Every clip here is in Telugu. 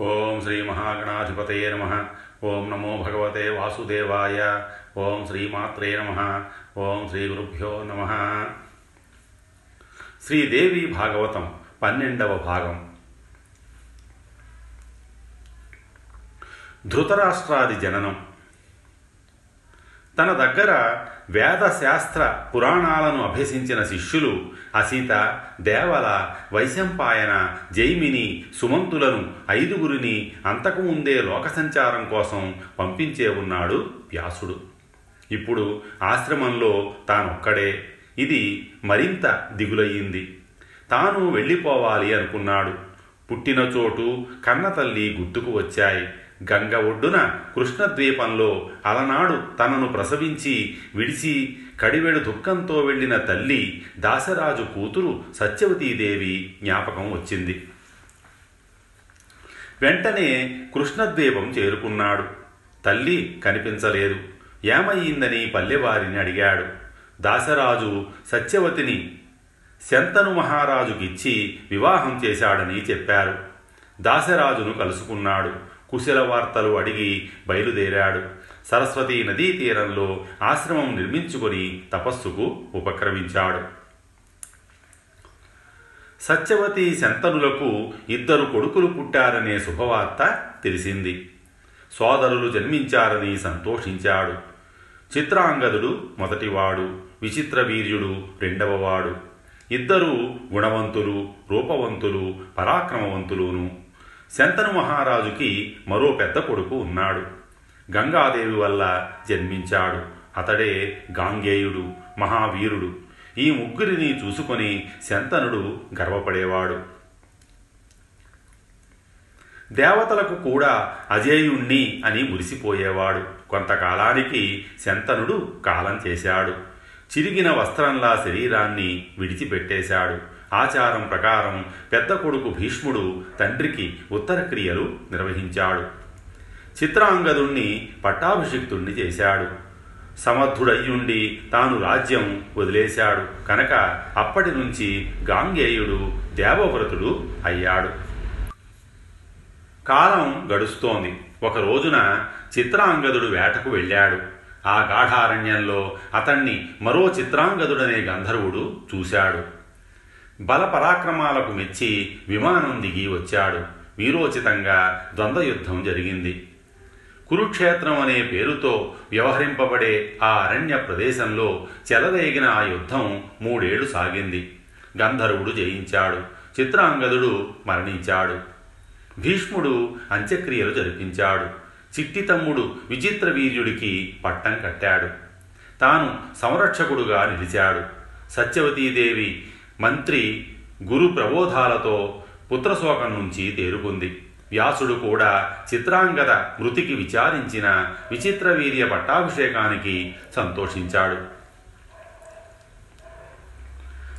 ఓం శ్రీ మహాగణాధిపతయ నమ. ఓం నమో భగవతే వాసుదేవాయ. ఓం శ్రీమాత్రే నమ. ఓం శ్రీ గురుభ్యో నమ. శ్రీదేవి భాగవతం పన్నెండవ భాగం. ధృతరాష్ట్రాది జననం. తన దగ్గర వేద శాస్త్ర పురాణాలను అభ్యసించిన శిష్యులు అసీత దేవల వైశంపాయన జైమిని సుమంతులను ఐదుగురిని అంతకుముందే లోక సంచారం కోసం పంపించే ఉన్నాడు వ్యాసుడు. ఇప్పుడు ఆశ్రమంలో తానొక్కడే. ఇది మరింత దిగులయ్యింది. తాను వెళ్ళిపోవాలి అనుకున్నాడు. పుట్టిన చోటు కన్నతల్లి గుర్తుకు వచ్చాయి. గంగ ఒడ్డున కృష్ణద్వీపంలో అలనాడు తనను ప్రసవించి విడిచి కడివెడు దుఃఖంతో వెళ్ళిన తల్లి దాసరాజు కూతురు సత్యవతీదేవి జ్ఞాపకం వచ్చింది. వెంటనే కృష్ణద్వీపం చేరుకున్నాడు. తల్లి కనిపించలేదు. ఏమయ్యిందని పల్లెవారిని అడిగాడు. దాసరాజు సత్యవతిని శంతను మహారాజుకిచ్చి వివాహం చేశాడని చెప్పారు. దాసరాజును కలుసుకున్నాడు. కుశల వార్తలు అడిగి బయలుదేరాడు. సరస్వతీ నదీ తీరంలో ఆశ్రమం నిర్మించుకొని తపస్సుకు ఉపక్రమించాడు. సత్యవతి శంతనులకు ఇద్దరు కొడుకులు పుట్టారనే శుభవార్త తెలిసింది. సోదరులు జన్మించారని సంతోషించాడు. చిత్రాంగదుడు మొదటివాడు విచిత్ర వీర్యుడు రెండవవాడు. ఇద్దరు గుణవంతులు రూపవంతులు పరాక్రమవంతులును శంతను మహారాజుకి మరో పెద్ద కొడుకు ఉన్నాడు. గంగాదేవి వల్ల జన్మించాడు. అతడే గాంగేయుడు మహావీరుడు. ఈ ముగ్గురిని చూసుకొని శంతనుడు గర్వపడేవాడు. దేవతలకు కూడా అజేయుణ్ణి అని మురిసిపోయేవాడు. కొంతకాలానికి శంతనుడు కాలం చేశాడు. చిరిగిన వస్త్రంలా శరీరాన్ని విడిచిపెట్టేశాడు. ఆచారం ప్రకారం పెద్ద కొడుకు భీష్ముడు తండ్రికి ఉత్తర క్రియలు నిర్వహించాడు. చిత్రాంగదుణ్ణి పట్టాభిషిక్తుణ్ణి చేశాడు. సమర్థుడయ్యుండి తాను రాజ్యం వదిలేశాడు. కనుక అప్పటి నుంచి గాంగేయుడు దేవవ్రతుడు అయ్యాడు. కాలం గడుస్తోంది. ఒక రోజున చిత్రాంగదుడు వేటకు వెళ్ళాడు. ఆ గాఢారణ్యంలో అతన్ని మరో చిత్రాంగదుడనే గంధర్వుడు చూశాడు. బలపరాక్రమాలకు మెచ్చి విమానం దిగి వచ్చాడు. వీరోచితంగా ద్వంద్వయుద్ధం జరిగింది. కురుక్షేత్రం అనే పేరుతో వ్యవహరింపబడే ఆ అరణ్య ప్రదేశంలో చెలరేగిన ఆ యుద్ధం మూడేళ్ళు సాగింది. గంధర్వుడు జయించాడు. చిత్రాంగదుడు మరణించాడు. భీష్ముడు అంత్యక్రియలు జరిపించాడు. చిట్టి తమ్ముడు విచిత్ర వీర్యుడికి పట్టం కట్టాడు. తాను సంరక్షకుడుగా నిలిచాడు. సత్యవతీదేవి మంత్రి గురు ప్రబోధాలతో పుత్రశోకం నుంచి తేరుకుంది. వ్యాసుడు కూడా చిత్రాంగద మృతికి విచారించిన విచిత్రవీర్య పట్టాభిషేకానికి సంతోషించాడు.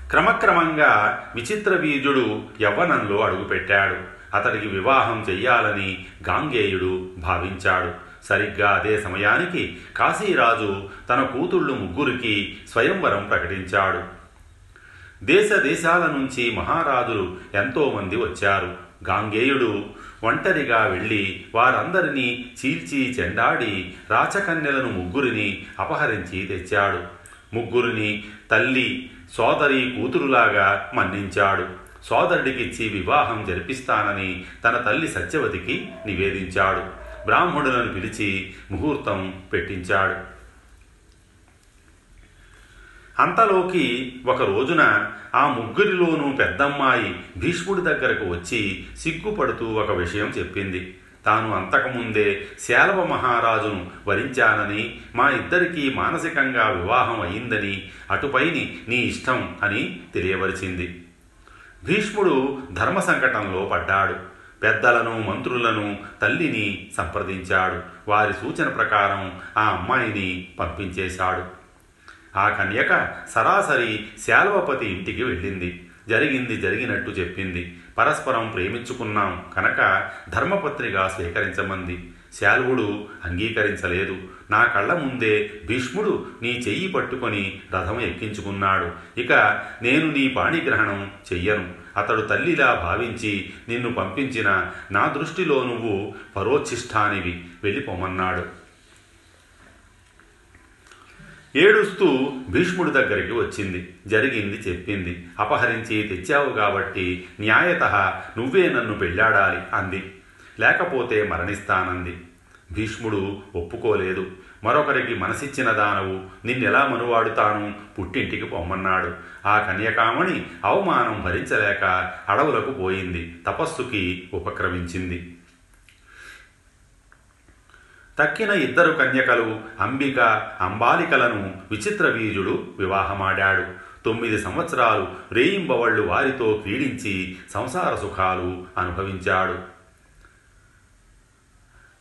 క్రమక్రమంగా విచిత్ర వీర్యుడు యవ్వనంలో అడుగుపెట్టాడు. అతడికి వివాహం చెయ్యాలని గాంగేయుడు భావించాడు. సరిగ్గా అదే సమయానికి కాశీరాజు తన కూతుళ్ళు ముగ్గురికి స్వయంవరం ప్రకటించాడు. దేశ దేశాల నుంచి మహారాజులు ఎంతోమంది వచ్చారు. గాంగేయుడు ఒంటరిగా వెళ్ళి వారందరినీ చీల్చి చెండాడి రాచకన్యలను ముగ్గురిని అపహరించి తెచ్చాడు. ముగ్గురిని తల్లి సోదరి కూతురులాగా మన్నించాడు. సోదరుడికిచ్చి వివాహం జరిపిస్తానని తన తల్లి సత్యవతికి నివేదించాడు. బ్రాహ్మణులను పిలిచి ముహూర్తం పెట్టించాడు. అంతలోకి ఒక రోజున ఆ ముగ్గురిలోనూ పెద్దమ్మాయి భీష్ముడి దగ్గరకు వచ్చి సిగ్గుపడుతూ ఒక విషయం చెప్పింది. తాను అంతకుముందే శాలవ మహారాజును వరించానని మా ఇద్దరికీ మానసికంగా వివాహం అయిందని అటుపైని నీ ఇష్టం అని తెలియవరిచింది. భీష్ముడు ధర్మ సంకటంలో పడ్డాడు. పెద్దలను మంత్రులను తల్లిని సంప్రదించాడు. వారి సూచన ప్రకారం ఆ అమ్మాయిని పంపించేశాడు. ఆ కన్యక సరాసరి శాల్వపతి ఇంటికి వెళ్ళింది. జరిగింది జరిగినట్టు చెప్పింది. పరస్పరం ప్రేమించుకున్నాం కనుక ధర్మపత్రిగా స్వీకరించమంది. శాల్వుడు అంగీకరించలేదు. నా కళ్ళ ముందే భీష్ముడు నీ చెయ్యి పట్టుకొని రథం ఎక్కించుకున్నాడు. ఇక నేను నీ పాణిగ్రహణం చెయ్యను. అతడు తల్లిలా భావించి నిన్ను పంపించిన నా దృష్టిలో నువ్వు పరోచ్ఛిష్టానివి. వెళ్ళిపోమన్నాడు ఏడుస్తూ భీష్ముడి దగ్గరికి వచ్చింది. జరిగింది చెప్పింది. అపహరించి తెచ్చావు కాబట్టి న్యాయత నువ్వే నన్ను పెళ్ళాడాలి అంది. లేకపోతే మరణిస్తానంది. భీష్ముడు ఒప్పుకోలేదు. మరొకరికి మనసిచ్చిన దానవు నిన్నెలా మనువాడుతాను? పుట్టింటికి పొమ్మన్నాడు. ఆ కన్యకామణి అవమానం భరించలేక అడవులకు పోయింది. తపస్సుకి ఉపక్రమించింది. తక్కిన ఇద్దరు కన్యకలు అంబిక అంబాలికలను విచిత్ర వీరుడు వివాహమాడాడు. తొమ్మిది సంవత్సరాలు రేయింబవళ్ళు వారితో క్రీడించి సంసార సుఖాలు అనుభవించాడు.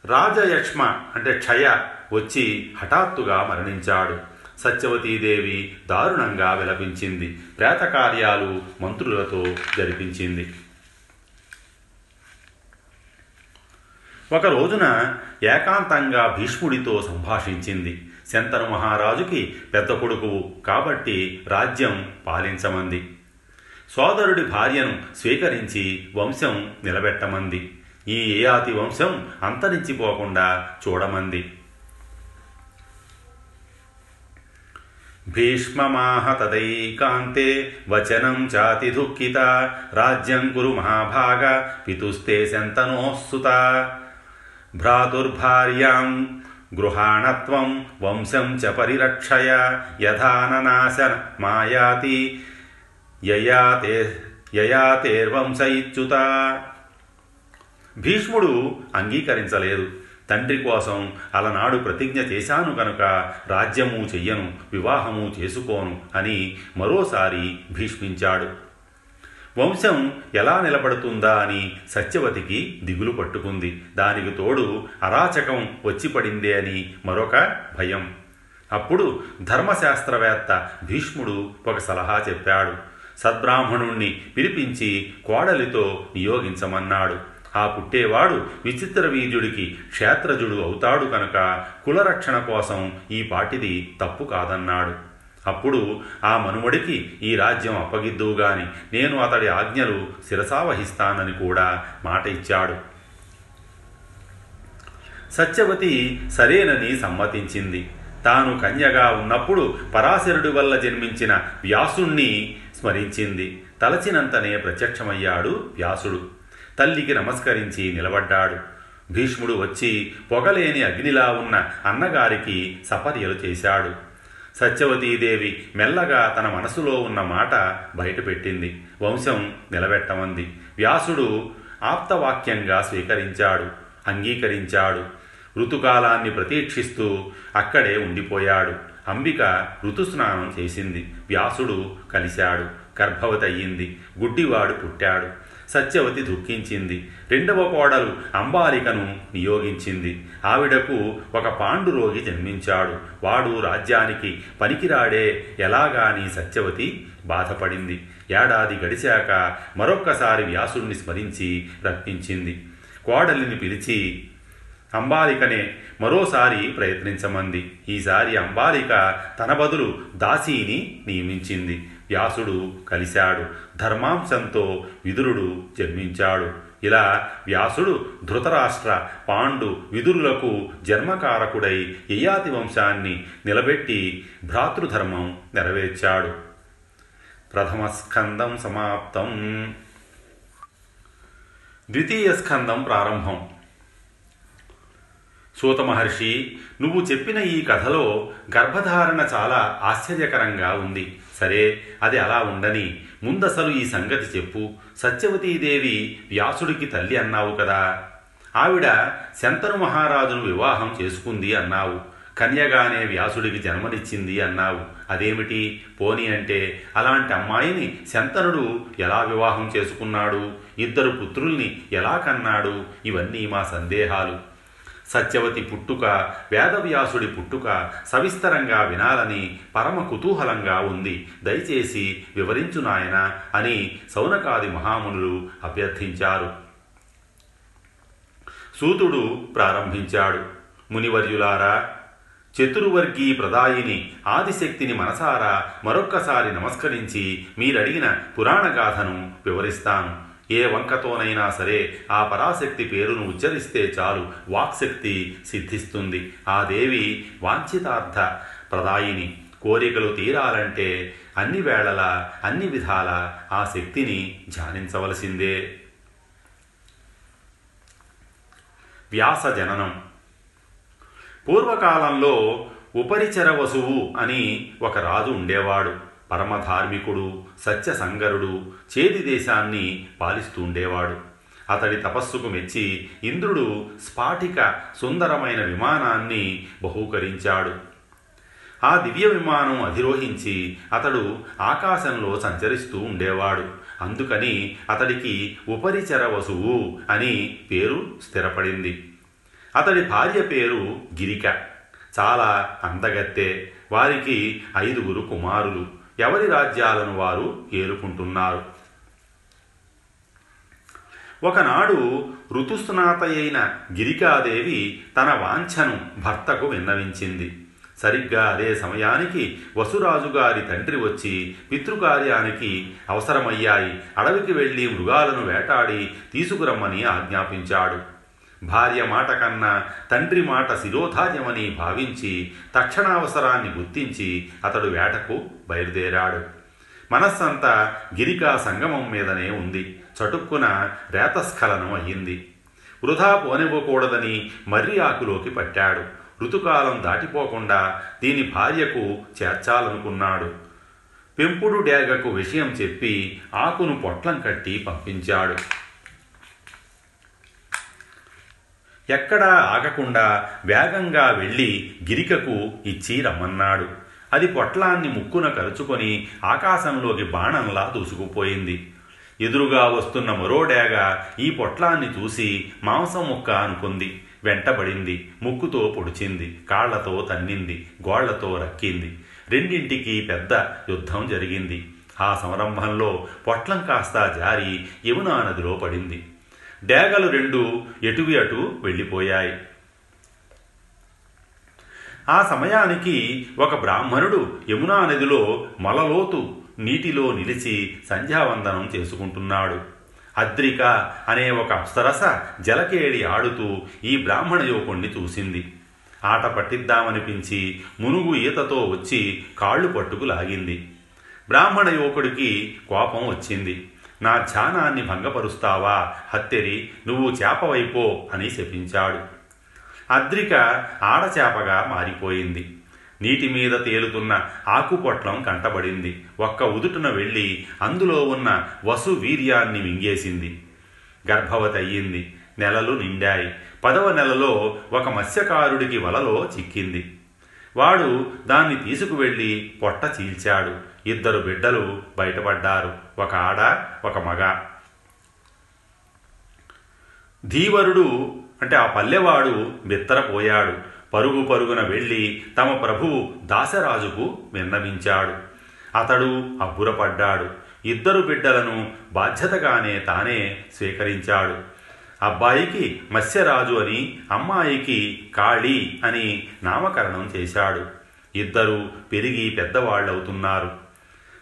రాజయక్ష్మ అంటే క్షయ వచ్చి హఠాత్తుగా మరణించాడు. సత్యవతీదేవి దారుణంగా విలపించింది. ప్రేతకార్యాలు మంత్రులతో జరిపించింది. ఒక రోజున ఏకాంతంగా భీష్ముడితో సంభాషించింది. శంతను మహారాజుకి పెద్ద కొడుకు కాబట్టి రాజ్యం పాలించమంది. సోదరుడి భార్యను స్వీకరించి వంశం నిలబెట్టమంది. ఈ ఏయాతి వంశం అంతరించిపోకుండా చూడమంది. భీష్మమాహ తదైకాంతే వచనం చాతి దుఃఖిత. రాజ్యం కురు మహాభాగ పితుస్తే శంతనోస్సుత భ్రాతుర్భార్యాం గృహాణత్వం వంశం చ పరిరక్షయ యథాననాశన మాయాతి యయాతే యయాతేర్వంశ ఇచ్యుత భీష్ముడు అంగీకరించలేదు తండ్రి కోసం అలనాడు ప్రతిజ్ఞ చేశాను కనుక రాజ్యము చెయ్యను వివాహము చేసుకోను అని మరోసారి భీష్మించాడు. వంశం ఎలా నిలబడుతుందా అని సత్యవతికి దిగులు పట్టుకుంది. దానికి తోడు అరాచకం వచ్చి పడిందే అని మరొక భయం. అప్పుడు ధర్మశాస్త్రవేత్త భీష్ముడు ఒక సలహా చెప్పాడు. సద్బ్రాహ్మణుణ్ణి పిలిపించి కోడలితో నియోగించమన్నాడు. ఆ పుట్టేవాడు విచిత్ర వీర్యుడికి క్షేత్రజుడు అవుతాడు కనుక కులరక్షణ కోసం ఈ పాటిది తప్పు కాదన్నాడు. అప్పుడు ఆ మనుమడికి ఈ రాజ్యం అప్పగిద్దువుగాని నేను అతడి ఆజ్ఞలు శిరసావహిస్తానని కూడా మాట ఇచ్చాడు. సత్యవతి సరేనని సమ్మతించింది. తాను కన్యగా ఉన్నప్పుడు పరాశరుడి వల్ల జన్మించిన వ్యాసుణ్ణి స్మరించింది. తలచినంతనే ప్రత్యక్షమయ్యాడు వ్యాసుడు. తల్లికి నమస్కరించి నిలబడ్డాడు. భీష్ముడు వచ్చి పొగలేని అగ్నిలా ఉన్న అన్నగారికి సపర్యలు చేశాడు. సత్యవతీదేవి మెల్లగా తన మనసులో ఉన్న మాట బయటపెట్టింది. వంశం నిలబెట్టమంది. వ్యాసుడు ఆప్తవాక్యంగా స్వీకరించాడు అంగీకరించాడు. ఋతుకాలాన్ని ప్రతీక్షిస్తూ అక్కడే ఉండిపోయాడు. అంబిక ఋతుస్నానం చేసింది. వ్యాసుడు కలిశాడు. గర్భవతి అయ్యింది. గుడ్డివాడు పుట్టాడు. సత్యవతి దుఃఖించింది. రెండవ కోడలు అంబాలికను నియోగించింది. ఆవిడకు ఒక పాండురోగి జన్మించాడు. వాడు రాజ్యానికి పనికిరాడే ఎలాగాని సత్యవతి బాధపడింది. ఏడాది గడిచాక మరొక్కసారి వ్యాసుణ్ణి స్మరించి రప్పించింది. కోడలిని పిలిచి అంబాలికనే మరోసారి ప్రయత్నించమంది. ఈసారి అంబాలిక తన బదులు దాసీని నియమించింది. వ్యాసుడు కలిశాడు. ధర్మాంశంతో విదురుడు జన్మించాడు. ఇలా వ్యాసుడు ధృతరాష్ట్ర పాండు విదురులకు జన్మకారకుడై యయాతి వంశాన్ని నిలబెట్టి భ్రాతృధర్మం నెరవేర్చాడు. ప్రథమ స్కందం సమాప్తం. ద్వితీయ స్కందం ప్రారంభం. సూత మహర్షి నువ్వు చెప్పిన ఈ కథలో గర్భధారణ చాలా ఆశ్చర్యకరంగా ఉంది. సరే అది అలా ఉండని. ముందసలు ఈ సంగతి చెప్పు. సత్యవతీదేవి వ్యాసుడికి తల్లి అన్నావు కదా. ఆవిడ శంతను మహారాజును వివాహం చేసుకుంది అన్నావు. కన్యగానే వ్యాసుడికి జన్మనిచ్చింది అన్నావు. అదేమిటి? పోని అంటే అలాంటి అమ్మాయిని శంతనుడు ఎలా వివాహం చేసుకున్నాడు? ఇద్దరు పుత్రుల్ని ఎలా కన్నాడు? ఇవన్నీ మా సందేహాలు. సత్యవతి పుట్టుక వేదవ్యాసుడి పుట్టుక సవిస్తరంగా వినాలని పరమ కుతూహలంగా ఉంది. దయచేసి వివరించు నాయన అని సౌనకాది మహామునులు అభ్యర్థించారు. సూతుడు ప్రారంభించాడు. మునివర్యులారా చతుర్వర్గీ ప్రదాయిని ఆదిశక్తిని మనసారా మరొక్కసారి నమస్కరించి మీరడిగిన పురాణ గాథను వివరిస్తాను. ఏ వంకతోనైనా సరే ఆ పరాశక్తి పేరును ఉచ్చరిస్తే చాలు వాక్శక్తి సిద్ధిస్తుంది. ఆ దేవి వాంఛితార్థ ప్రదాయిని. కోరికలు తీరాలంటే అన్ని వేళల అన్ని విధాల ఆ శక్తిని ధ్యానించవలసిందే. వ్యాస జననం. పూర్వకాలంలో ఉపరిచర వసువు అని ఒక రాజు ఉండేవాడు. పరమధార్మికుడు సత్యసంగరుడు చేది దేశాన్ని పాలిస్తూ ఉండేవాడు అతడి తపస్సుకు మెచ్చి ఇంద్రుడు స్ఫాటిక సుందరమైన విమానాన్ని బహూకరించాడు. ఆ దివ్య విమానం అధిరోహించి అతడు ఆకాశంలో సంచరిస్తూ ఉండేవాడు. అందుకని అతడికి ఉపరిచర వసువు అని పేరు స్థిరపడింది. అతడి భార్య పేరు గిరిక. చాలా అందగత్తే. వారికి ఐదుగురు కుమారులు. ఎవరి రాజ్యాలను వారు ఏలుకుంటున్నారు? ఒకనాడు ఋతుస్నాత అయిన గిరికాదేవి తన వాంఛను భర్తకు విన్నవించింది. సరిగ్గా అదే సమయానికి వసురాజు గారి తండ్రి వచ్చి పితృకార్యానికి అవసరమయ్యాయి. అడవికి వెళ్ళి మృగాలను వేటాడి తీసుకురమ్మని ఆజ్ఞాపించాడు. భార్య మాట కన్నా తండ్రి మాట శిరోధార్యమని భావించి తక్షణావసరాన్ని గుర్తించి అతడు వేటకు బయలుదేరాడు. మనస్సంతా గిరికా సంగమం మీదనే ఉంది. చటుక్కున రేతస్ఖలనం అయ్యింది. వృధా పోనివ్వకూడదని మర్రి ఆకులోకి పట్టాడు. ఋతుకాలం దాటిపోకుండా దీని భార్యకు చేర్చాలనుకున్నాడు. పెంపుడు డేగకు విషయం చెప్పి ఆకును పొట్లం కట్టి పంపించాడు. ఎక్కడా ఆగకుండా వేగంగా వెళ్ళి గిరికకు ఇచ్చి రమ్మన్నాడు. అది పొట్లాన్ని ముక్కున కరుచుకొని ఆకాశంలోకి బాణంలా దూసుకుపోయింది. ఎదురుగా వస్తున్న మరో డేగ ఈ పొట్లాన్ని చూసి మాంసం ముక్క అనుకుంది. వెంటబడింది. ముక్కుతో పొడిచింది. కాళ్ళతో తన్నింది. గోళ్ళతో రక్కింది. రెండింటికి పెద్ద యుద్ధం జరిగింది. ఆ సంరంభంలో పొట్లం కాస్త జారి యమునా నదిలో పడింది. డేగలు రెండు ఎటువి అటు వెళ్ళిపోయాయి. ఆ సమయానికి ఒక బ్రాహ్మణుడు యమునా నదిలో మలలోతు నీటిలో నిలిచి సంధ్యావందనం చేసుకుంటున్నాడు. అద్రిక అనే ఒక అప్సరస జలకేడి ఆడుతూ ఈ బ్రాహ్మణ యువకుణ్ణి చూసింది. ఆట పట్టిద్దామనిపించి మునుగు ఈతతో వచ్చి కాళ్ళు పట్టుకు లాగింది. బ్రాహ్మణ యువకుడికి కోపం వచ్చింది. నా ధ్యానాన్ని భంగపరుస్తావా? హత్తెరి నువ్వు చేపవైపో అని శపించాడు. అద్రిక ఆడచేపగా మారిపోయింది. నీటి మీద తేలుతున్న ఆకుపొట్లం కంటబడింది. ఒక్క ఉదుటున వెళ్ళి అందులో ఉన్న వసు వీర్యాన్ని మింగేసింది. గర్భవతి అయ్యింది. నెలలు నిండాయి. పదవ నెలలో ఒక మత్స్యకారుడికి వలలో చిక్కింది. వాడు దాన్ని తీసుకువెళ్ళి పొట్ట చీల్చాడు. ఇద్దరు బిడ్డలు బయటపడ్డారు. ఒక ఆడ ఒక మగ. ధీవరుడు అంటే ఆ పల్లెవాడు బిత్తరపోయాడు. పరుగు పరుగున వెళ్ళి తమ ప్రభువు దాసరాజుకు విన్నవించాడు. అతడు అబ్బురపడ్డాడు. ఇద్దరు బిడ్డలను బాధ్యతగానే తానే స్వీకరించాడు. అబ్బాయికి మత్స్యరాజు అని అమ్మాయికి కాళీ అని నామకరణం చేశాడు. ఇద్దరు పెరిగి పెద్దవాళ్ళవుతున్నారు.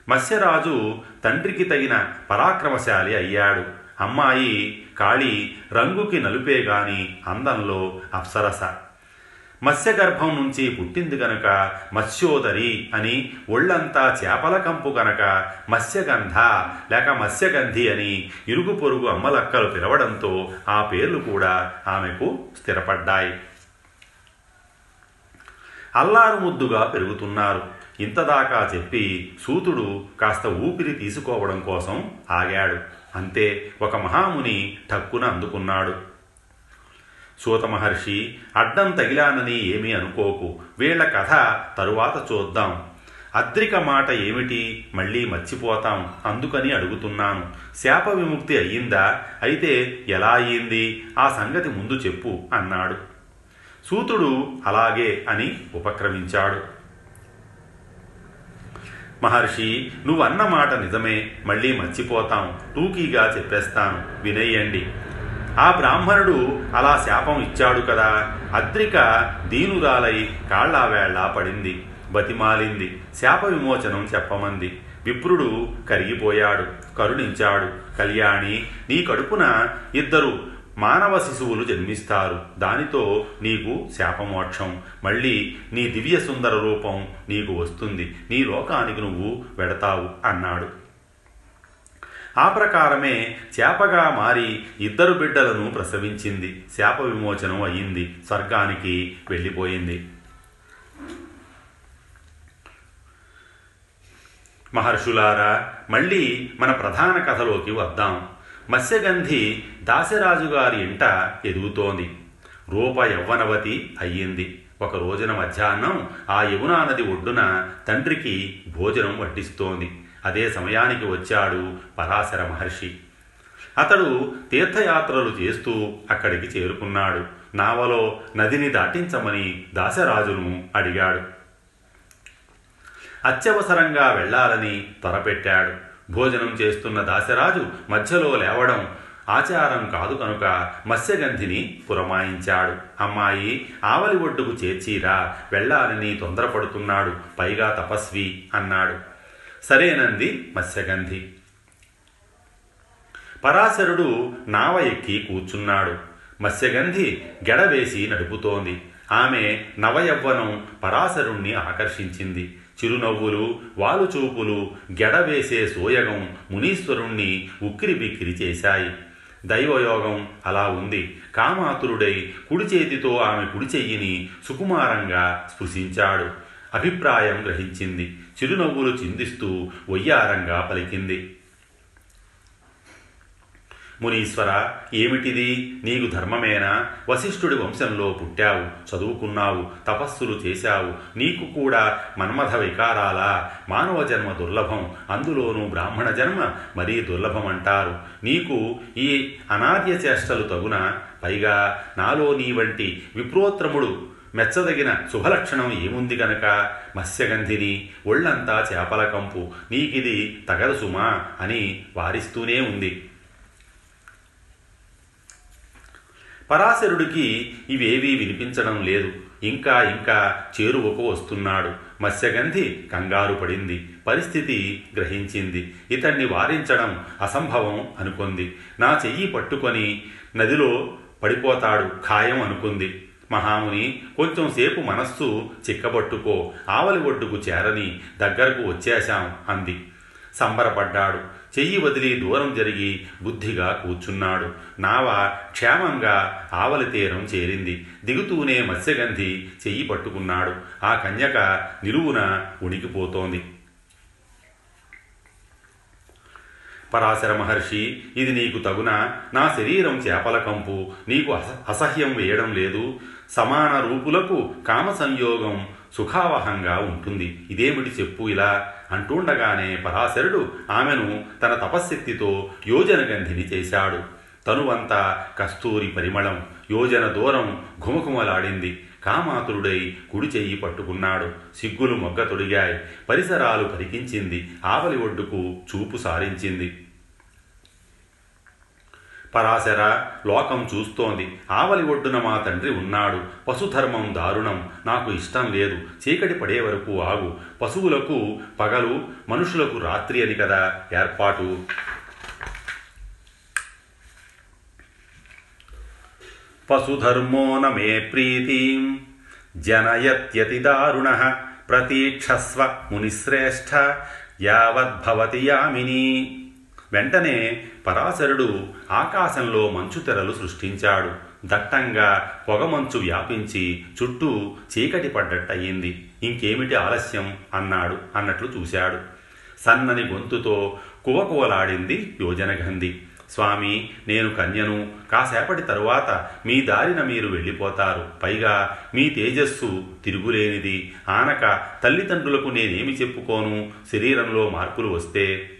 మత్స్యరాజు తండ్రికి తగిన పరాక్రమశాలి అయ్యాడు. అమ్మాయి కాళీ రంగుకి నలుపే గాని అందంలో అప్సరస. మత్స్యగర్భం నుంచి పుట్టింది గనక మత్స్యోదరి అని ఒళ్ళంతా చేపల కంపు గనక మత్స్యగంధ లేక మత్స్యగంధి అని ఇరుగు పొరుగు అమ్మలక్కలు పిలవడంతో ఆ పేర్లు కూడా ఆమెకు స్థిరపడ్డాయి. అల్లారు ముద్దుగా పెరుగుతున్నారు. ఇంతదాకా చెప్పి సూతుడు కాస్త ఊపిరి తీసుకోవడం కోసం ఆగాడు. అంతే ఒక మహాముని టక్కున అందుకున్నాడు. సూత మహర్షి అడ్డం తగిలానని ఏమీ అనుకోకు. వీళ్ళ కథ తరువాత చూద్దాం. అద్రిక మాట ఏమిటి? మళ్ళీ మర్చిపోతాం. అందుకని అడుగుతున్నాను. శాప విముక్తి అయ్యిందా? అయితే ఎలా అయ్యింది? ఆ సంగతి ముందు చెప్పు అన్నాడు. సూతుడు అలాగే అని ఉపక్రమించాడు. మహర్షి నువ్వన్న మాట నిజమే మళ్ళీ మర్చిపోతాం టూకీగా చెప్పేస్తాను వినేయండి. ఆ బ్రాహ్మణుడు అలా శాపం ఇచ్చాడు కదా అద్రిక దీనురాలై కాళ్ళావేళ్ళా పడింది బతిమాలింది శాప విమోచనం చెప్పమంది. విప్రుడు కరిగిపోయాడు కరుణించాడు కళ్యాణి నీ కడుపున ఇద్దరు మానవ శిశువులు జన్మిస్తారు. దానితో నీకు శాపమోక్షం. మళ్ళీ నీ దివ్య సుందర రూపం నీకు వస్తుంది. నీ లోకానికి నువ్వు వెడతావు అన్నాడు. ఆ ప్రకారమే చేపగా మారి ఇద్దరు బిడ్డలను ప్రసవించింది. శాప విమోచనం అయ్యింది స్వర్గానికి వెళ్ళిపోయింది. మహర్షులారా మళ్ళీ మన ప్రధాన కథలోకి వద్దాం. మత్స్యగంధి దాశరాజు గారి ఇంట ఎదుగుతోంది. రూప యవ్వనవతి అయ్యింది. ఒక రోజున మధ్యాహ్నం ఆ యమునా నది ఒడ్డున తండ్రికి భోజనం వడ్డిస్తోంది. అదే సమయానికి వచ్చాడు పరాశర మహర్షి. అతడు తీర్థయాత్రలు చేస్తూ అక్కడికి చేరుకున్నాడు. నావలో నదిని దాటించమని దాసరాజును అడిగాడు. అత్యవసరంగా వెళ్ళాలని త్వరపెట్టాడు భోజనం చేస్తున్న దాసరాజు మధ్యలో లేవడం ఆచారం కాదు కనుక మత్స్యగంధిని పురమాయించాడు. అమ్మాయి ఆవలి ఒడ్డుకు చేర్చిరా వెళ్ళాలని తొందరపడుతున్నాడు పైగా తపస్వి అన్నాడు. సరేనంది మత్స్యగంధి. పరాశరుడు నావ ఎక్కి కూర్చున్నాడు. మత్స్యగంధి గెడవేసి నడుపుతోంది. ఆమె నవయవ్వనం పరాశరుణ్ణి ఆకర్షించింది. చిరునవ్వులు వాలుచూపులు గెడవేసే సోయగం మునీశ్వరుణ్ణి ఉక్కిరిబిక్కిరి చేశాయి. దైవయోగం అలా ఉంది. కామాతురుడై కుడి చేతితో ఆమె కుడి చెయ్యిని సుకుమారంగా స్పృశించాడు. అభిప్రాయం గ్రహించింది. చిరునవ్వులు చిందిస్తూ వయ్యారంగా పలికింది. మునీశ్వర ఏమిటిది? నీకు ధర్మమేనా? వశిష్ఠుడి వంశంలో పుట్టావు చదువుకున్నావు తపస్సులు చేశావు. నీకు కూడా మన్మథ వికారాలా? మానవ జన్మ దుర్లభం అందులోనూ బ్రాహ్మణ జన్మ మరీ దుర్లభమంటారు. నీకు ఈ అనాద్య చేష్టలు తగున పైగా నాలో నీ వంటి విప్రోత్రముడు మెచ్చదగిన శుభలక్షణం ఏముంది గనక? మత్స్యగంధిని ఒళ్ళంతా చేపల కంపు నీకిది తగదు సుమా అని వారిస్తూనే ఉంది. పరాశరుడికి ఇవేవీ వినిపించడం లేదు. ఇంకా ఇంకా చేరువకు వస్తున్నాడు. మత్స్యగంధి కంగారు పడింది. పరిస్థితి గ్రహించింది. ఇతన్ని వారించడం అసంభవం అనుకుంది. నా చెయ్యి పట్టుకొని నదిలో పడిపోతాడు ఖాయం అనుకుంది. మహాముని కొంచెంసేపు మనస్సు చిక్కబట్టుకో. ఆవలి ఒడ్డుకు చేరని దగ్గరకు వచ్చేశాం అంది. సంబరపడ్డాడు. చెయ్యి వదిలి దూరం జరిగి బుద్ధిగా కూర్చున్నాడు. నావ క్షేమంగా ఆవలి తీరం చేరింది. దిగుతూనే మత్స్యగంధి చెయ్యి పట్టుకున్నాడు. ఆ కన్యక నిలువున ఉణికిపోతోంది పరాశర మహర్షి ఇది నీకు తగునా? నా శరీరం చేపల కంపు. నీకు అస అసహ్యం వేయడం లేదు. సమాన రూపులకు కామ సంయోగం సుఖావహంగా ఉంటుంది. ఇదేమిటి చెప్పు ఇలా? అంటుండగానే పరాశరుడు ఆమెను తన తపశ్శక్తితో యోజన గంధిని చేశాడు. తనువంతా కస్తూరి పరిమళం యోజన దూరం ఘుమఘుమలాడింది. కామాతురుడై కుడి చెయ్యి పట్టుకున్నాడు. సిగ్గులు మొగ్గ తొడిగాయి. పరిసరాలు పరికించింది. ఆవలి ఒడ్డుకు చూపు సారించింది. పరాశర లోకం చూస్తోంది. ఆవలి ఒడ్డున మా తండ్రి ఉన్నాడు. పశుధర్మం దారుణం. నాకు ఇష్టం లేదు. చీకటి పడే వరకు ఆగు. పశువులకు పగలు మనుషులకు రాత్రి అని కదా ఏర్పాటు. పశుధర్మో నమే ప్రీతిం. జనయత్యతి దారుణ. ప్రతీక్షస్వ మునిశ్రేష్ఠ. యావద్భవతి యామిని. వెంటనే పరాశరుడు ఆకాశంలో మంచు తెరలు సృష్టించాడు. దట్టంగా పొగమంచు వ్యాపించి చుట్టూ చీకటి పడ్డట్టయింది. ఇంకేమిటి ఆలస్యం? అన్నాడు. అన్నట్లు చూశాడు. సన్నని గొంతుతో కువకువలాడింది యోజనగంధి. స్వామి నేను కన్యను. కాసేపటి తరువాత మీ దారిన మీరు వెళ్ళిపోతారు. పైగా మీ తేజస్సు తిరుగులేనిది. ఆనక తల్లిదండ్రులకు నేనేమి చెప్పుకోను? శరీరంలో మార్పులు వస్తే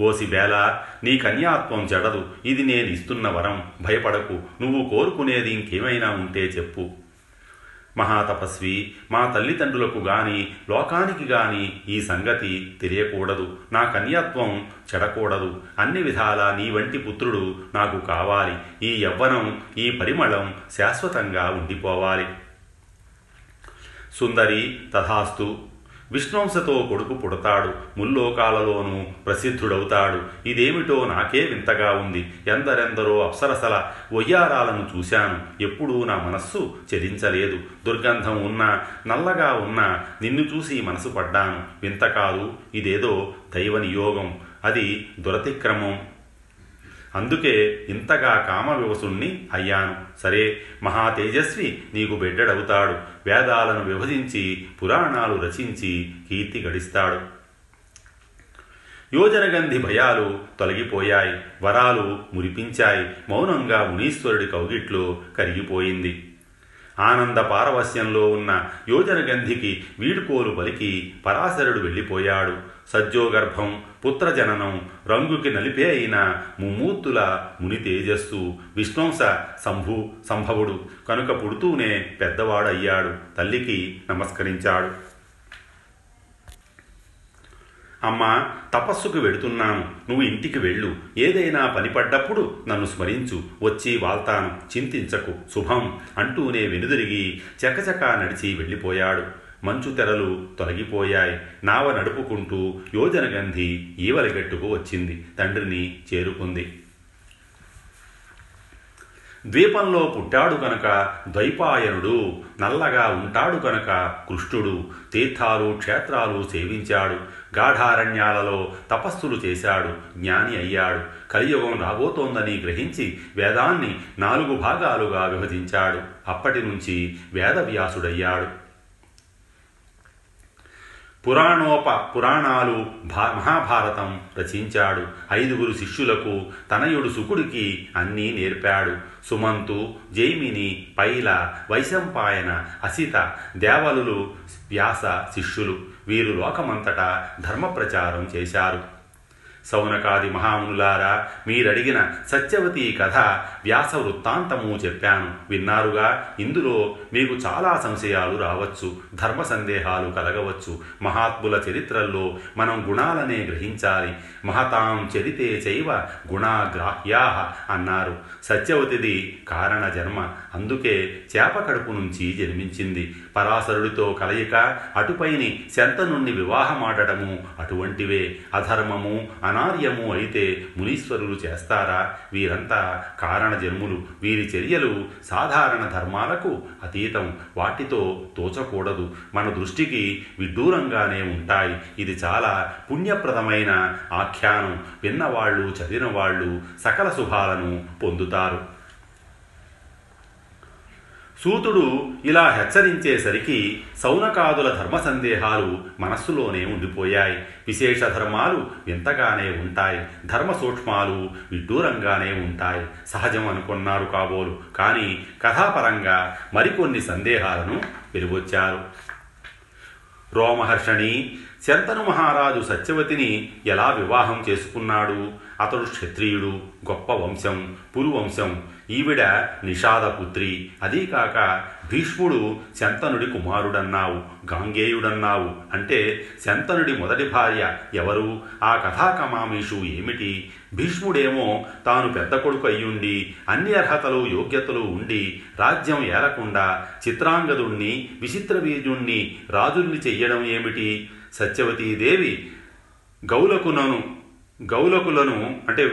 ఓసి బేల నీ కన్యాత్వం జడదు ఇది నేను ఇస్తున్న వరం. భయపడకు నువ్వు కోరుకునేది ఇంకేమైనా ఉంటే చెప్పు. మహాతపస్వి మా తల్లిదండ్రులకు గాని లోకానికి గాని ఈ సంగతి తెలియకూడదు. నా కన్యాత్వం చెడకూడదు. అన్ని విధాలా నీ వంటి పుత్రుడు నాకు కావాలి. ఈ యవ్వనం ఈ పరిమళం శాశ్వతంగా ఉండిపోవాలి. సుందరి తథాస్తు విష్ణుంసతో కొడుకు పుడతాడు ముల్లోకాలలోనూ ప్రసిద్ధుడవుతాడు. ఇదేమిటో నాకే వింతగా ఉంది. ఎందరెందరో అప్సరసల ఒయ్యారాలను చూశాను. ఎప్పుడూ నా మనస్సు చెలించలేదు దుర్గంధం ఉన్నా నల్లగా ఉన్నా నిన్ను చూసి మనసు పడ్డాను. వింత కాదు ఇదేదో దైవ నియోగం అది దురతిక్రమం. అందుకే ఇంతగా కామ వివసుణ్ణి అయ్యాను. సరే మహా తేజస్వి నీకు బిడ్డడవుతాడు. వేదాలను విభజించి పురాణాలు రచించి కీర్తి గడిస్తాడు. యోజనగంధి భయాలు తొలగిపోయాయి. వరాలు మురిపించాయి. మౌనంగా మునీశ్వరుడి కౌగిట్లో కరిగిపోయింది. ఆనంద పారవస్యంలో ఉన్న యోజనగంధికి వీడుకోలు పలికి పరాశరుడు వెళ్ళిపోయాడు. సజ్జోగర్భం పుత్రజననం రంగుకి నలిపే అయిన ముమ్మూర్తుల ముని తేజస్సు. విష్ణుంస సంభు సంభవుడు. కనుక పుడుతూనే పెద్దవాడయ్యాడు. తల్లికి నమస్కరించాడు. అమ్మా తపస్సుకు వెడుతున్నాను. నువ్వు ఇంటికి వెళ్ళు. ఏదైనా పనిపడ్డప్పుడు నన్ను స్మరించు. వచ్చి వాల్తాను చింతించకు. శుభం అంటూనే వెనుదిరిగి చకచకా నడిచి వెళ్ళిపోయాడు. మంచు తెరలు తొలగిపోయాయి. నావ నడుపుకుంటూ యోజనగంధి ఈవలగట్టుకు వచ్చింది. తండ్రిని చేరుకుంది. ద్వీపంలో పుట్టాడు కనుక ద్వైపాయనుడు నల్లగా ఉంటాడు కనుక కృష్ణుడు తీర్థాలు క్షేత్రాలు సేవించాడు. గాఢారణ్యాలలో తపస్సులు చేశాడు. జ్ఞాని అయ్యాడు. కలియుగం రాబోతోందని గ్రహించి వేదాన్ని నాలుగు భాగాలుగా విభజించాడు. అప్పటి నుంచి వేదవ్యాసుడయ్యాడు. పురాణోప పురాణాలు భా మహాభారతం రచించాడు. ఐదుగురు శిష్యులకు తనయుడు సుకుడికి అన్నీ నేర్పాడు. సుమంతు జైమిని పైల వైశంపాయన అసిత దేవలులు వ్యాస శిష్యులు వీరు లోకమంతటా ధర్మ ప్రచారం చేశారు. సౌనకాది మహామునులారా మీరడిగిన సత్యవతి కథ వ్యాస వృత్తాంతము చెప్పాను. విన్నారుగా? ఇందులో మీకు చాలా సంశయాలు రావచ్చు ధర్మ సందేహాలు కలగవచ్చు. మహాత్ముల చరిత్రల్లో మనం గుణాలనే గ్రహించాలి. మహతాం చరితే చైవ గుణాగ్రాహ్యా అన్నారు. సత్యవతిది కారణ జన్మ అందుకే చేప కడుపు నుంచి జన్మించింది. పరాశరుడితో కలయిక అటుపైని శంతనుణ్ణి వివాహమాడటము అటువంటివే అధర్మము అనార్యము అయితే మునీశ్వరులు చేస్తారా? వీరంతా కారణజన్ములు. వీరి చర్యలు సాధారణ ధర్మాలకు అతీతం. వాటితో తోచకూడదు. మన దృష్టికి విడ్డూరంగానే ఉంటాయి. ఇది చాలా పుణ్యప్రదమైన ఆఖ్యానం. విన్నవాళ్ళు చదివిన వాళ్ళు సకల శుభాలను పొందుతారు. సూతుడు ఇలా హెచ్చరించేసరికి సౌనకాదుల ధర్మ సందేహాలు మనస్సులోనే ఉండిపోయాయి. విశేష ధర్మాలు వింతగానే ఉంటాయి. ధర్మ సూక్ష్మాలు విడ్డూరంగానే ఉంటాయి. సహజం అనుకున్నారు కాబోలు. కానీ కథాపరంగా మరికొన్ని సందేహాలను వెలువచ్చారు. రోమహర్షణి శంతను మహారాజు సత్యవతిని ఎలా వివాహం చేసుకున్నాడు? అతడు క్షత్రియుడు గొప్ప వంశం పురువంశం ఈవిడ నిషాదపుత్రి. అదీకాక భీష్ముడు శంతనుడి కుమారుడన్నావు గాంగేయుడన్నావు. అంటే శంతనుడి మొదటి భార్య ఎవరు? ఆ కథాకమామీషు ఏమిటి? భీష్ముడేమో తాను పెద్ద కొడుకు అయ్యుండి అన్ని అర్హతలు యోగ్యతలు ఉండి రాజ్యం ఏలకుండా చిత్రాంగదుణ్ణి విచిత్రవీర్యుణ్ణి రాజుల్ని చెయ్యడం ఏమిటి? సత్యవతీదేవి గౌలకునను గౌలకులను అంటే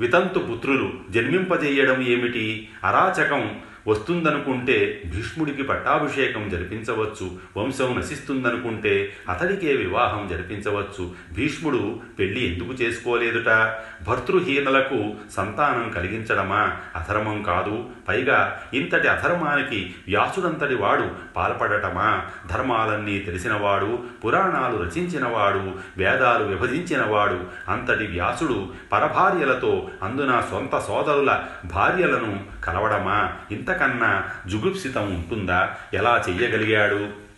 వితంతు పుత్రులు జన్మింపజేయడం ఏమిటి? అరాచకం వస్తుందనుకుంటే భీష్ముడికి పట్టాభిషేకం జరిపించవచ్చు వంశం నశిస్తుందనుకుంటే అతడికే వివాహం జరిపించవచ్చు. భీష్ముడు పెళ్ళి ఎందుకు చేసుకోలేదుట? భర్తృహీనలకు సంతానం కలిగించడమా? అధర్మం కాదు. పైగా ఇంతటి అధర్మానికి వ్యాసుడంతటి వాడు పాల్పడటమా? ధర్మాలన్నీ తెలిసినవాడు పురాణాలు రచించినవాడు వేదాలు విభజించినవాడు అంతటి వ్యాసుడు పరభార్యలతో అందున సొంత సోదరుల భార్యలను కలవడమా? ఇంత కన్నా జుగుప్సితం ఉంటుందా? ఎలా చెయ్యగలిగాడు?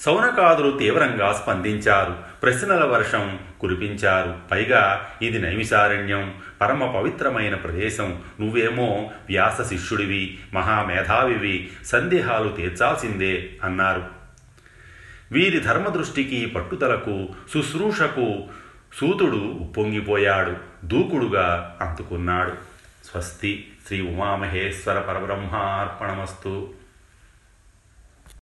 సౌనకాదులు తీవ్రంగా స్పందించారు. ప్రశ్నల వర్షం కురిపించారు. పైగా ఇది నైమిసారణ్యం. పరమ పవిత్రమైన ప్రదేశం. నువ్వేమో వ్యాస శిష్యుడివి మహామేధావివి. సందేహాలు తీర్చాల్సిందే అన్నారు. వీరి ధర్మదృష్టికి పట్టుదలకు శుశ్రూషకు సూతుడు ఉప్పొంగిపోయాడు. దూకుడుగా అందుకున్నాడు స్వస్తి శ్రీ ఉమామహేశ్వర పరబ్రహ్మార్పణమస్తు.